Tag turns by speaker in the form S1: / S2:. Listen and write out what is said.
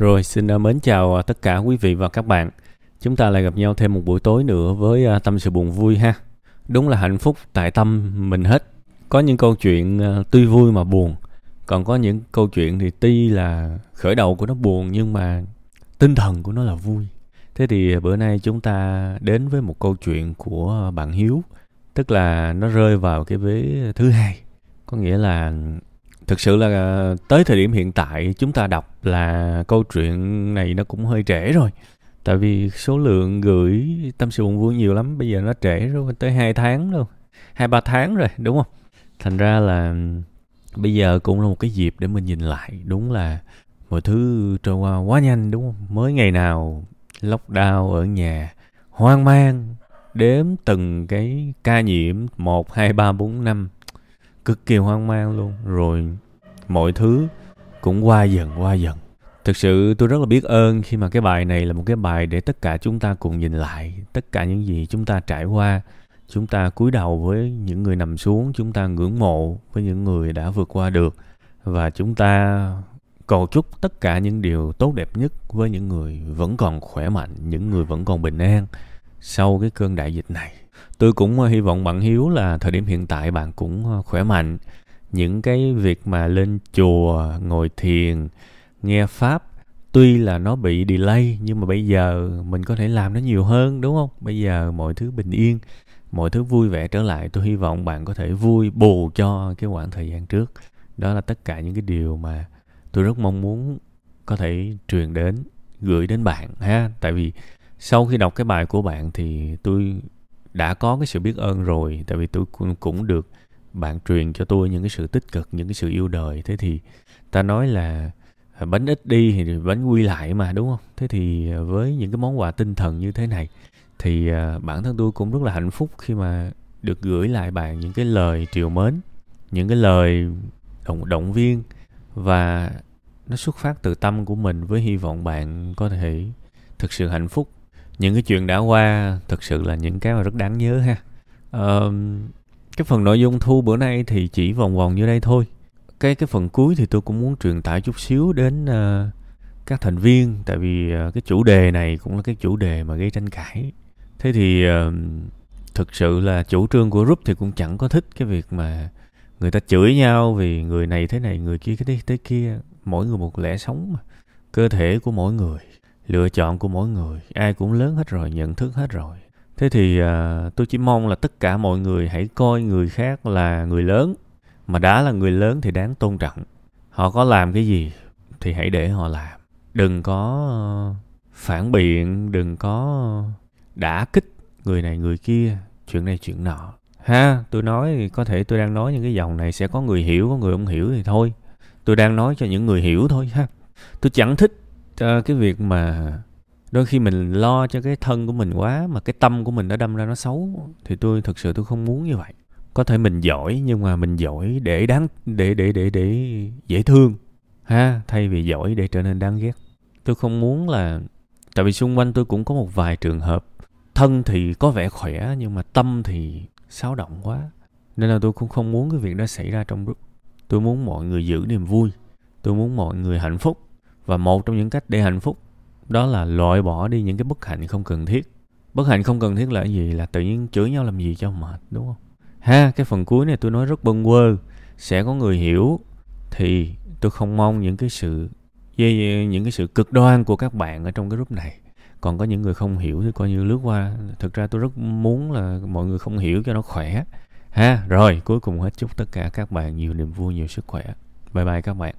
S1: Rồi xin à, mến chào à, tất cả quý vị và các bạn. Chúng ta lại gặp nhau thêm một buổi tối nữa với à, tâm sự buồn vui ha. Đúng là hạnh phúc tại tâm mình hết. Có những câu chuyện tuy vui mà buồn, còn có những câu chuyện thì tuy là khởi đầu của nó buồn nhưng mà tinh thần của nó là vui. Thế thì bữa nay chúng ta đến với một câu chuyện của bạn Hiếu, tức là nó rơi vào cái vế thứ hai. Có nghĩa là thực sự là ờ, tới thời điểm hiện tại, chúng ta đọc là câu chuyện này nó cũng hơi trễ rồi. Tại vì số lượng gửi tâm sự buồn vui nhiều lắm, bây giờ nó trễ rồi tới hai tháng luôn hai ba tháng rồi, đúng không? Thành ra là bây giờ cũng là một cái dịp để mình nhìn lại, đúng là mọi thứ trôi qua quá nhanh, đúng không? Mới ngày nào, lockdown ở nhà, hoang mang, đếm từng cái ca nhiễm, một, hai, ba, bốn, năm cực kỳ hoang mang luôn. Rồi mọi thứ cũng qua dần qua dần. Thực sự tôi rất là biết ơn khi mà cái bài này là một cái bài để tất cả chúng ta cùng nhìn lại. Tất cả những gì chúng ta trải qua. Chúng ta cúi đầu với những người nằm xuống. Chúng ta ngưỡng mộ với những người đã vượt qua được. Và chúng ta cầu chúc tất cả những điều tốt đẹp nhất với những người vẫn còn khỏe mạnh, những người vẫn còn bình an sau cái cơn đại dịch này tôi cũng ờ, hy vọng bạn hiếu là thời điểm hiện tại bạn cũng ờ, khỏe mạnh. Những cái việc mà lên chùa, ngồi thiền, nghe pháp, tuy là nó bị delay, nhưng mà bây giờ mình có thể làm nó nhiều hơn, đúng không? Bây giờ mọi thứ bình yên, mọi thứ vui vẻ trở lại. Tôi hy vọng bạn có thể vui bù cho cái khoảng thời gian trước. Đó là tất cả những cái điều mà tôi rất mong muốn có thể truyền đến, gửi đến bạn, ha. Tại vì sau khi đọc cái bài của bạn thì tôi đã có cái sự biết ơn rồi tại vì tôi cũng, cũng được bạn truyền cho tôi những cái sự tích cực những cái sự yêu đời. Thế thì ta nói là bánh ít đi thì bánh quy lại mà đúng không? Thế thì à, với những cái món quà tinh thần như thế này thì à, bản thân tôi cũng rất là hạnh phúc khi mà được gửi lại bạn những cái lời triều mến những cái lời động động viên và nó xuất phát từ tâm của mình với hy vọng bạn có thể thực sự hạnh phúc những cái chuyện đã qua thực sự là những cái mà rất đáng nhớ ha. Uh, cái phần nội dung thu bữa nay thì chỉ vòng vòng như đây thôi. Cái cái phần cuối thì tôi cũng muốn truyền tải chút xíu đến uh, các thành viên tại vì uh, cái chủ đề này cũng là cái chủ đề mà gây tranh cãi. Thế thì uh, thực sự là chủ trương của group thì cũng chẳng có thích cái việc mà người ta chửi nhau vì người này thế này người kia cái thế, thế kia. Mỗi người một lẽ sống mà. Cơ thể của mỗi người lựa chọn của mỗi người ai cũng lớn hết rồi nhận thức hết rồi. Thế thì à, tôi chỉ mong là tất cả mọi người hãy coi người khác là người lớn. Mà đã là người lớn thì đáng tôn trọng. Họ có làm cái gì thì hãy để họ làm. Đừng có ờ, phản biện đừng có đả kích người này người kia chuyện này chuyện nọ. Ha tôi nói có thể tôi đang nói những cái dòng này sẽ có người hiểu có người không hiểu thì thôi. Tôi đang nói cho những người hiểu thôi ha. Tôi chẳng thích cho cái việc mà đôi khi mình lo cho cái thân của mình quá mà cái tâm của mình nó đâm ra nó xấu thì tôi, thực sự tôi không muốn như vậy. Có thể mình giỏi nhưng mà mình giỏi để đáng, để để để để dễ thương, ha, thay vì giỏi để trở nên đáng ghét. Tôi không muốn là, tại vì xung quanh tôi cũng có một vài trường hợp, thân thì có vẻ khỏe nhưng mà tâm thì xáo động quá. Nên là tôi cũng không muốn cái việc đó xảy ra trong group tôi muốn mọi người giữ niềm vui, tôi muốn mọi người hạnh phúc và một trong những cách để hạnh phúc, đó là loại bỏ đi những cái bất hạnh không cần thiết. Bất hạnh không cần thiết là cái gì? Là tự nhiên chửi nhau làm gì cho mệt, đúng không? Ha, cái phần cuối này tôi nói rất bâng quơ. Sẽ có người hiểu thì tôi không mong những cái sự những cái sự cực đoan của các bạn ở trong cái group này. Còn có những người không hiểu thì coi như lướt qua. Thực ra tôi rất muốn là mọi người không hiểu cho nó khỏe. Ha, rồi, cuối cùng hết chúc tất cả các bạn nhiều niềm vui, nhiều sức khỏe. Bye bye các bạn.